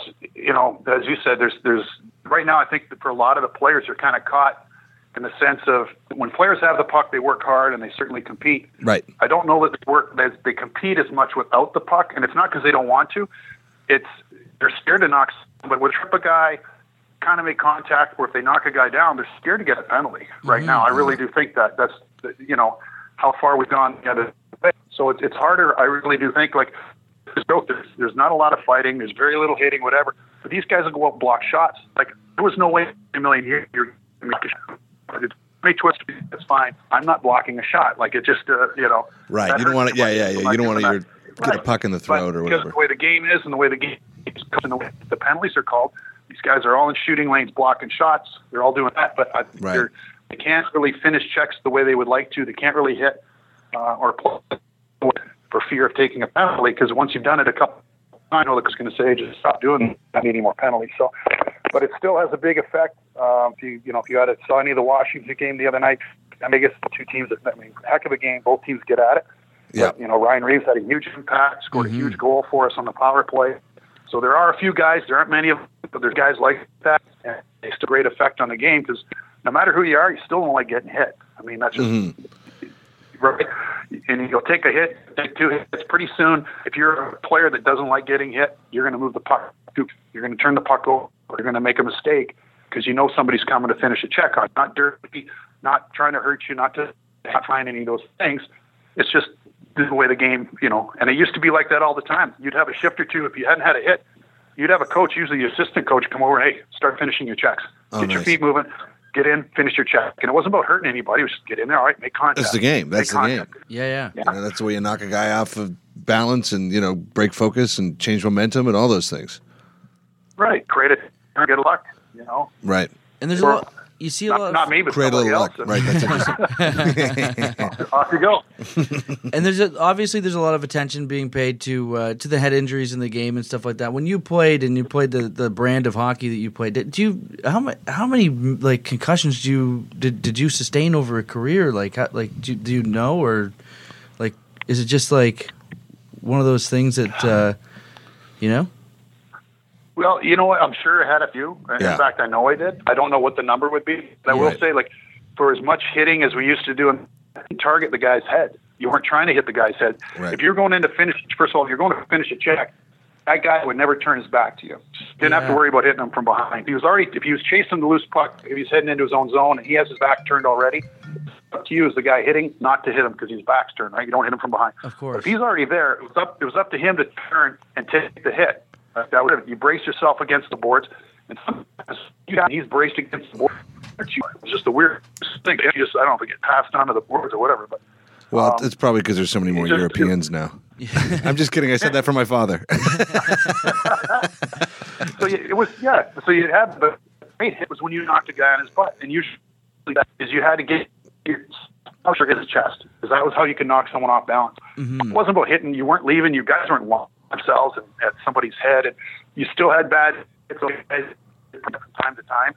you know as you said there's there's right now I think that for a lot of the players they're kind of caught in the sense of when players have the puck they work hard and they certainly compete. Right. I don't know that they work that they compete as much without the puck and it's not because they don't want to. It's they're scared to knock but with trip a guy kind of make contact or if they knock a guy down they're scared to get a penalty right now. I really mm-hmm. do think that that's you know how far we've gone the other way. So it's it's harder. I really do think like there's no, there's, there's not a lot of fighting. There's very little hitting, whatever. But these guys will go out and block shots. Like there was no way in a million years you're going to make a shot. It's may twist. That's fine. I'm not blocking a shot. Like it just uh, you know. Right. You don't want to. Yeah, yeah, yeah. You don't want to Right. get a puck in the throat But or whatever. of the way the game is and the way the game is and the way the penalties are called, these guys are all in shooting lanes, blocking shots. They're all doing that, but I, Right. they're, they can't really finish checks the way they would like to. They can't really hit uh, or play for fear of taking a penalty because once you've done it a couple I know that going to say just stop doing not needing more penalties. So, but it still has a big effect. Um, if you you know if you had it, saw any of the Washington game the other night, I mean, I guess the two teams. I mean, heck of a game. Both teams get at it. Yeah. You know, Ryan Reaves had a huge impact, scored a huge goal for us on the power play. So there are a few guys. There aren't many of them, but there's guys like that, and have a great effect on the game because no matter who you are, you still don't like getting hit. I mean, that's just right? And you'll take a hit, take two hits pretty soon. If you're a player that doesn't like getting hit, you're going to move the puck. You're going to turn the puck over. You're going to make a mistake because you know somebody's coming to finish a check on. Not dirty, not trying to hurt you, not to not find any of those things. It's just the way the game, you know. And it used to be like that all the time. You'd have a shift or two if you hadn't had a hit. You'd have a coach, usually the assistant coach, come over. Hey, start finishing your checks. Oh, get your feet moving. Get in, finish your check. And it wasn't about hurting anybody. It was just get in there. All right, make contact. That's the game. That's Make the game. Yeah, yeah. Yeah. You know, that's the way you knock a guy off of balance and you know break focus and change momentum and all those things. Right. Create it. Get luck. You know. Right. And there's a lot. You see a lot. Not, Of, not me, but Create a little else. luck. Right. That's interesting. Off you go. And there's a, obviously there's a lot of attention being paid to uh, to the head injuries in the game and stuff like that. When you played and you played the, the brand of hockey that you played, did you how many how many like concussions do you did, did you sustain over a career? Like how, like do, do you know or like Is it just like one of those things that uh, you know? Well, you know what? I'm sure I had a few. Yeah. In fact, I know I did. I don't know what the number would be. But I will Right. say, like, for as much hitting as we used to do, and target the guy's head. You weren't trying to hit the guy's head. Right. If you're going in to finish, first of all, if you're going to finish a check, that guy would never turn his back to you. Didn't have to worry about hitting him from behind. He was already, if he was chasing the loose puck, if he's heading into his own zone and he has his back turned already, up to you as the guy hitting not to hit him because his back's turned. Right? You don't hit him from behind. Of course. But if he's already there, it was up. It was up to him to turn and take the hit. That would you brace yourself against the boards, and sometimes you got, he's braced against the board. It's just a weird thing. You just I don't know if it get passed onto the boards or whatever, but. Well, Um, it's probably because there's so many more just- Europeans now. I'm just kidding. I said that for my father. so you, it was yeah. So you had the great hit was when you knocked a guy on his butt, and usually that is you had to get your pusher hit his chest because that was how you could knock someone off balance. It wasn't about hitting. You weren't leaving. You guys weren't launching themselves and at somebody's head, and you still had bad hits from time to time.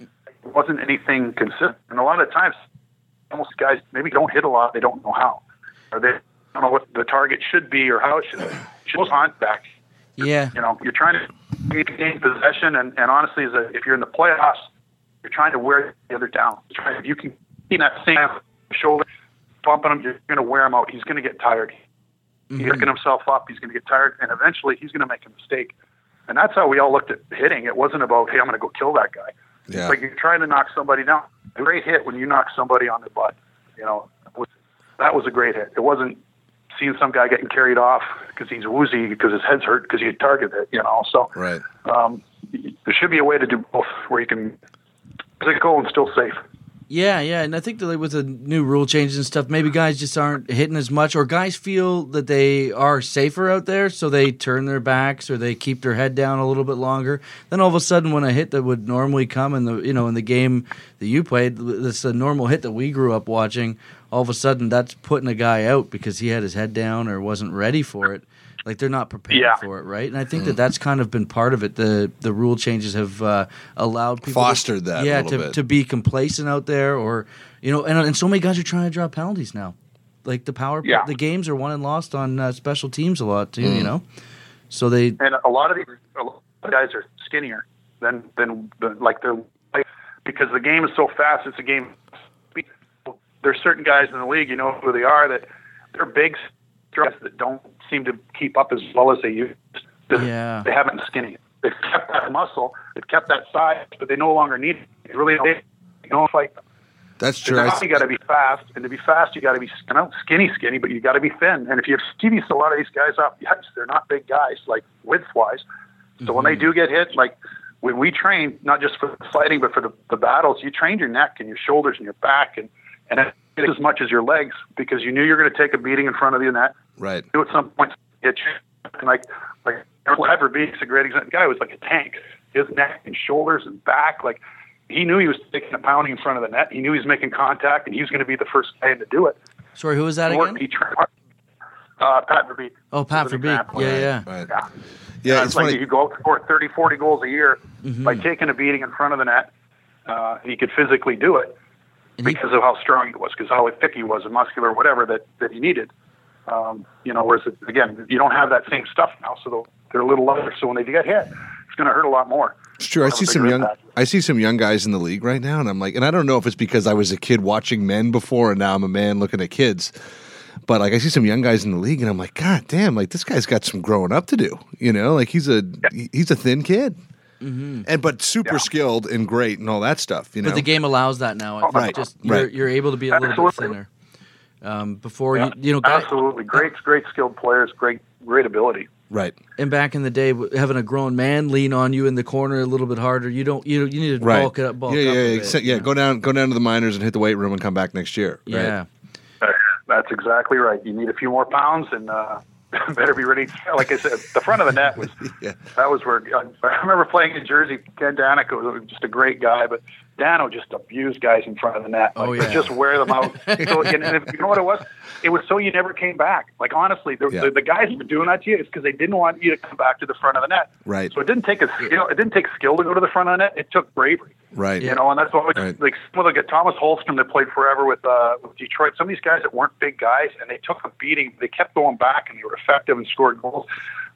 It wasn't anything consistent, and a lot of times, almost guys maybe don't hit a lot. They don't know how, or they don't know what the target should be or how it should. Should contact Yeah. you know, you're trying to gain possession, and, and honestly, as a, if you're in the playoffs, you're trying to wear the other down. If you can keep that same shoulder bumping him, you're going to wear him out. He's going to get tired. He's picking himself up. He's going to get tired, and eventually, he's going to make a mistake. And that's how we all looked at hitting. It wasn't about, hey, I'm going to go kill that guy. Yeah. It's like you're trying to knock somebody down. A great hit when you knock somebody on the butt. You know, was, that was a great hit. It wasn't seeing some guy getting carried off because he's woozy because his head's hurt because you targeted it. You know, so right. um, there should be a way to do both where you can physical and still safe. Yeah, yeah, and I think that with the new rule changes and stuff, maybe guys just aren't hitting as much, or guys feel that they are safer out there, so they turn their backs or they keep their head down a little bit longer. Then all of a sudden, when a hit that would normally come in the you know in the game that you played, this a normal hit that we grew up watching. All of a sudden, that's putting a guy out because he had his head down or wasn't ready for it. Like they're not prepared Yeah. for it, right? And I think that that's kind of been part of it. The the rule changes have uh, allowed people to- Fostered that a yeah, little to, bit. to be complacent out there, or you know, and, and so many guys are trying to draw penalties now. Like the power, Yeah. the games are won and lost on uh, special teams a lot too. Mm. You know, so they And a lot of these a lot of guys are skinnier than than like they're like, because the game is so fast. It's a game. There's certain guys in the league, you know who they are, that they're big guys that don't seem to keep up as well as they used. to. Yeah. They haven't skinny. They've kept that muscle. They've kept that size, but they no longer need it. They really don't. You don't fight them. That's true. Now I, you got to be fast, and to be fast, you got to be you know, skinny, skinny, but you got to be thin. And if you see these, a lot of these guys off yes, they're not big guys, like width wise. So when they mm-hmm. do get hit, like when we train, not just for the fighting, but for the, the battles, you train your neck and your shoulders and your back, and and as much as your legs, because you knew you're going to take a beating in front of the net. right. Do at some point hit you, and like like Verbeek's a great example. The guy was like a tank. His neck and shoulders and back, like he knew he was taking a pounding in front of the net. He knew he was making contact, and he was going to be the first guy to do it. sorry, who was that Or again? he trained hard. Uh, Pat Verbeek. Oh, Pat was Verbeek. example. Yeah, yeah. Right. Yeah. Yeah, Uh, it's like funny. you go out for 30, 40 goals a year Mm-hmm. by taking a beating in front of the net. Uh, he could physically do it And he- because of how strong he was, because how thick he was, and muscular, whatever that, that he needed. Um, you know, whereas again, you don't have that same stuff now, so they're- they're a little lighter. So when they get hit, it's going to hurt a lot more. It's true. I see some young. impact. I see some young guys in the league right now, and I'm like, and I don't know if it's because I was a kid watching men before, and now I'm a man looking at kids. But like, I see some young guys in the league, and I'm like, God damn! Like this guy's got some growing up to do. You know, like he's a he's a thin kid, and but super Yeah. skilled and great and all that stuff. You know, But the game allows that now. I think Right, Just you're, right. you're able to be a little bit thinner. Um, before Yeah. you, you know, guy, Absolutely, great, great skilled players, great, great ability. right, and back in the day, having a grown man lean on you in the corner a little bit harder, you don't, you you need to right. bulk it up, bulk yeah, yeah, a yeah. bit, yeah. you know? Go down, go down to the minors and hit the weight room and come back next year. right? yeah. That's exactly right. You need a few more pounds and uh, better be ready. Like I said, the front of the net was Yeah. that was where I remember playing in Jersey. Ken Daneyko was just a great guy, but Dano just abused guys in front of the net. Like, Oh, yeah. Just wear them out. so, and, and if, you know what it was? It was so you never came back. Like honestly, the, Yeah. the, the guys who were doing that to you is because they didn't want you to come back to the front of the net. Right. So it didn't take a skill. It didn't take skill to go to the front of the net. It took bravery. Right. You know, and that's what Right. like some of the Tomas Holmstrom that played forever with uh, with Detroit. Some of these guys that weren't big guys and they took a beating. They kept going back and they were effective and scored goals.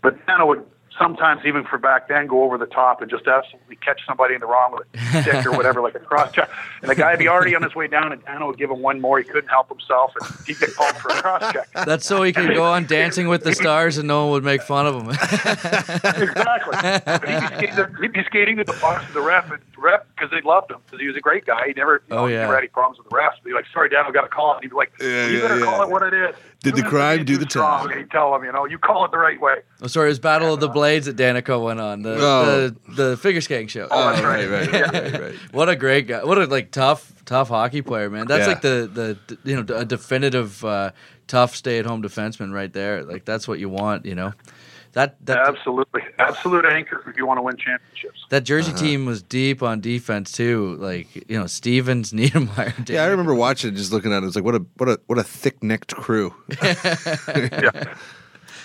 But Dano would sometimes even for back then go over the top and just absolutely catch somebody in the wrong with a stick or whatever, like a cross check. And the guy would be already on his way down, and Dano would give him one more. He couldn't help himself, and he'd get called for a cross check. That's so he could go on Dancing with the Stars and no one would make fun of him. exactly. But he'd, be skating, he'd be skating to the box of the ref, and the ref because they loved him because he was a great guy. He never, you know, Oh, he yeah. never had any problems with the refs. He'd be like, "Sorry, Dad, I got a call." And he'd be like, Yeah, "You yeah, better yeah. call it what it is." Did the crime, do the strong. time. He'd tell him, you know, you call it the right way. oh, sorry, it was Battle of the Blades that Daneyko went on the Oh. the, the figure skating show. Oh, that's Oh, right, right. right, right, right, right. What a great guy! What a like tough, tough hockey player, man. That's Yeah. like the the you know a definitive uh, tough stay at home defenseman right there. Like that's what you want, you know. That that Absolutely, absolute anchor if you want to win championships. that Jersey Uh-huh. team was deep on defense too. Like you know Stevens, Niedermayer. Yeah, I remember watching it, just looking at it. It's like what a what a what a thick necked crew. yeah.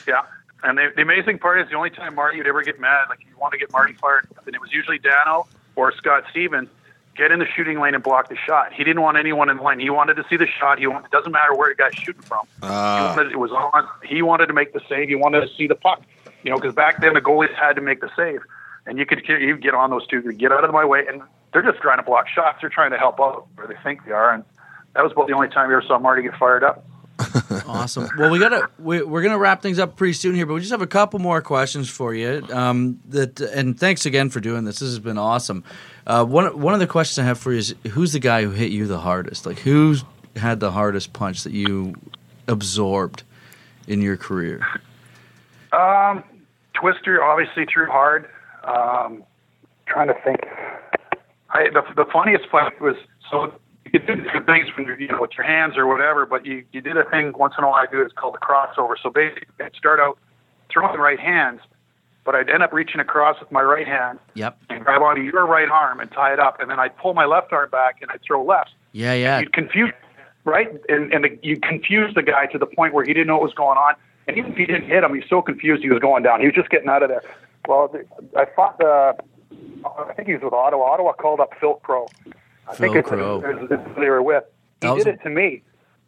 Yeah. And the, the amazing part is the only time Marty would ever get mad, like you want to get Marty fired, and it was usually Dano or Scott Stevens, get in the shooting lane and block the shot. He didn't want anyone in the lane. He wanted to see the shot. He wanted, it doesn't matter where the guy's shooting from. Ah. he wanted, it was on. He wanted to make the save. He wanted to see the puck. You know, because back then the goalies had to make the save, and you could you get on those two, get out of my way, and they're just trying to block shots. They're trying to help out where they think they are, and that was about the only time you ever saw Marty get fired up. Awesome. Well, we gotta we, we're gonna wrap things up pretty soon here, but we just have a couple more questions for you. Um, that and thanks again for doing this. This has been awesome. Uh, one one of the questions I have for you is who's the guy who hit you the hardest? Like who's had the hardest punch that you absorbed in your career? Um, Twister obviously threw hard. Um, trying to think. I, the, the funniest fight was so you could do different things when you're, you know with your hands or whatever, but you you did a thing once in a while. I do it's called the crossover. So basically, I'd start out throwing right hands, but I'd end up reaching across with my right hand Yep. and grab onto your right arm and tie it up, and then I'd pull my left arm back and I'd throw left Yeah, yeah. you'd confuse, right? And and the, you confuse the guy to the point where he didn't know what was going on. And even if he didn't hit him, he's so confused he was going down. He was just getting out of there. Well, I fought the, I think he was with Ottawa. Ottawa called up Phil Crowe. I think Phil it's, Crowe. it's, it's who they were with. He did it to me.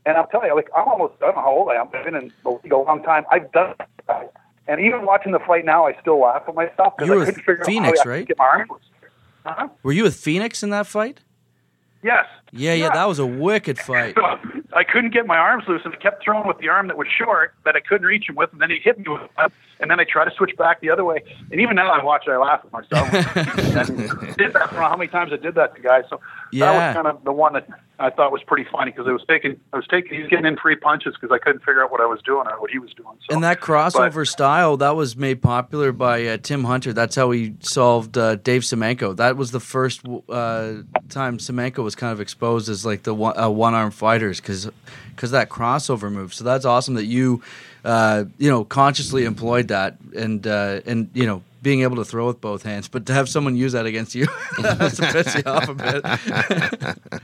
And I'll tell you, like I'm almost, I don't know how old I am. I've been in the league a long time. I've done it. And even watching the fight now, I still laugh at myself because I couldn't figure Phoenix, out how I right? get my arms. Huh? Were you with Phoenix in that fight? Yes. Yeah, yeah. That was a wicked fight. I couldn't get my arms loose, and I kept throwing with the arm that was short that I couldn't reach him with, and then he hit me with it, and then I try to switch back the other way. And even now, I watch it, I laugh at myself. I did that, I don't know how many times I did that to guys. So that was kind of the one that I thought was pretty funny because it was taking, I was taking, he was getting in free punches because I couldn't figure out what I was doing or what he was doing. So And that crossover style that was made popular by uh, Tim Hunter. That's how he solved uh, Dave Semenko. That was the first uh, time Semenko was kind of exposed as like the one, uh, one arm fighters because because that crossover move. So that's awesome that you uh, you know consciously employed that and uh, and you know being able to throw with both hands. But to have someone use that against you, that's to piss you off a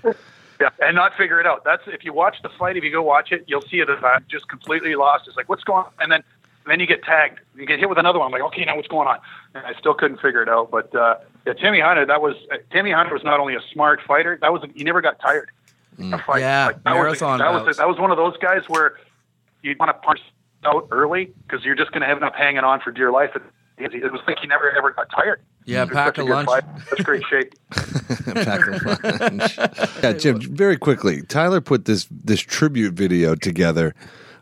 bit. Yeah, and not figure it out. That's if you watch the fight. If you go watch it, you'll see it as I'm just completely lost. It's like what's going on, and then then you get tagged. You get hit with another one. I'm like, okay, now what's going on? And I still couldn't figure it out. But uh, yeah, Timmy Hunter. That was uh, Timmy Hunter was not only a smart fighter. That was he never got tired. A fight. Yeah, that was, marathon that was bouts. that was one of those guys where you want to punch out early because you're just going to have enough hanging on for dear life. It, it was like he never ever got tired. Yeah, He was pack a lunch. fighter. That's great shape. Pack a lunch. yeah, Jim. Very quickly, Tyler put this this tribute video together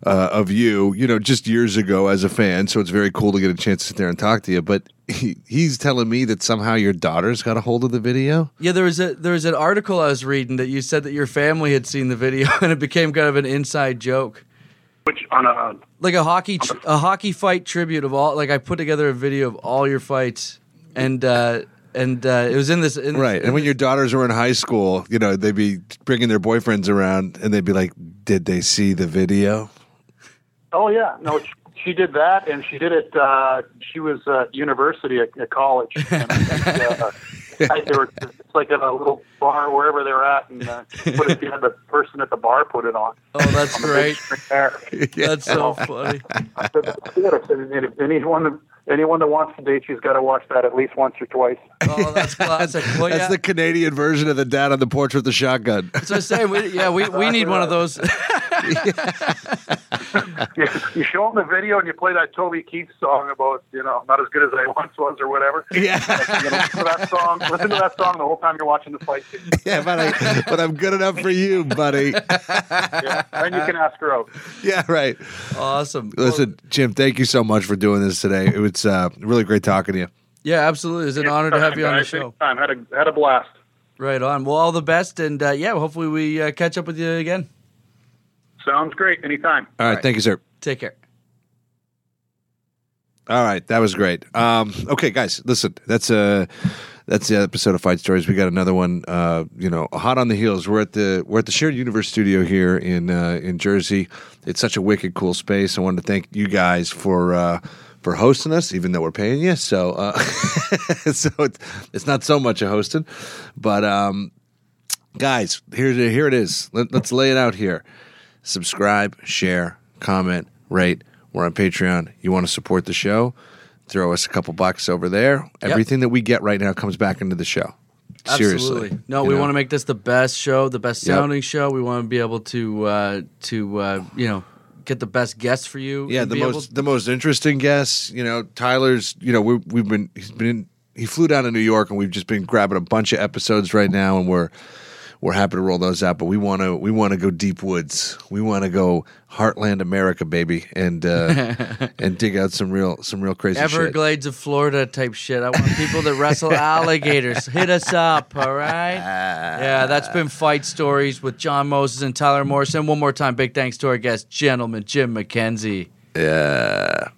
uh, of you. You know, just years ago as a fan. So it's very cool to get a chance to sit there and talk to you. But he, he's telling me that somehow your daughter's got a hold of the video. Yeah, there was a there was an article I was reading that you said that your family had seen the video and it became kind of an inside joke. Which on a Like a hockey tr- a hockey fight tribute of all like I put together a video of all your fights and uh and uh, it was in this in this- Right. And when your daughters were in high school, you know, they'd be bringing their boyfriends around and they'd be like, Did they see the video? Oh yeah, no, she, she did that, and she did it. Uh, she was at university at, at college. And I think, uh, I, they were it's like at a little bar wherever they're at, and uh, put it, had the person at the bar put it on. Oh, that's great. There. That's so funny. I said, I said, if anyone anyone that wants to date you's got to watch that at least once or twice. Oh, that's classic. Well, That's yeah. the Canadian version of the dad on the porch with the shotgun. So I say, we, yeah, we, we need one of those. you, you show them the video and you play that Toby Keith song about you know not as good as I once was or whatever. Yeah, You know, listen to that song. Listen to that song the whole time you're watching the fight. Yeah, but I, but I'm good enough for you, buddy. Yeah, then you can ask her out. Yeah, right. awesome. Listen, Jim, thank you so much for doing this today. It was uh, really great talking to you. yeah, absolutely. It's an honor to have you on the Guys, show. anytime. Had a had a blast. Right on. Well, all the best, and uh, yeah, hopefully we uh, catch up with you again. Sounds great. Anytime. All right, right. thank you, sir. Take care. All right, that was great. Um, okay, guys, listen, that's uh that's the episode of Fight Stories. We got another one. Uh, you know, hot on the heels. We're at the we're at the Shared Universe studio here in uh, in Jersey. It's such a wicked cool space. I wanted to thank you guys for. Uh, for hosting us, even though we're paying you, so uh, so it's, it's not so much a hosting, but um, guys, here here it is. Let, let's lay it out here. Subscribe, share, comment, rate. We're on Patreon. You want to support the show? Throw us a couple bucks over there. Everything that we get right now comes back into the show. Seriously. Absolutely. No, we know? want to make this the best show, the best Yep. sounding show. We want to be able to uh, to uh, you know get the best guests for you. Yeah, the most the most interesting guests. You know, Tyler's. You know, we we've been he's been he flew down to New York, and we've just been grabbing a bunch of episodes right now, and we're we're happy to roll those out. But we want to we want to go deep woods. We want to go Heartland America, baby, and uh, and dig out some real some real crazy shit. Everglades of Florida type shit. I want people that wrestle alligators. Hit us up, all right? Yeah, that's been Fight Stories with John Moses and Tyler Morrison. One more time, big thanks to our guest, gentleman Jim McKenzie. Yeah.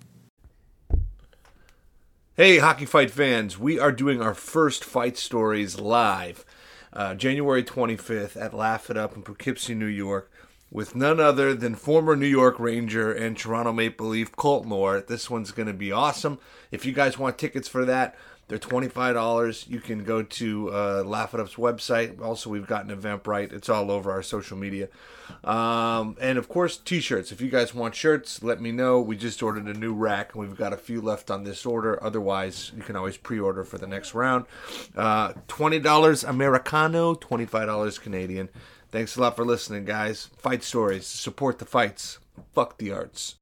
Hey, hockey fight fans! We are doing our first fight stories live, uh, January 25th at Laugh It Up in Poughkeepsie, New York, with none other than former New York Ranger and Toronto Maple Leaf Colton Orr. This one's going to be awesome. If you guys want tickets for that, they're $25. You can go to uh, Laugh It Up's website. Also, we've got an Eventbrite. It's all over our social media. Um, and of course, t shirts. If you guys want shirts, let me know. We just ordered a new rack and we've got a few left on this order. Otherwise, you can always pre order for the next round. Uh, $20 Americano, $25 Canadian. Thanks a lot for listening, guys. Fight stories. Support the fights. Fuck the arts.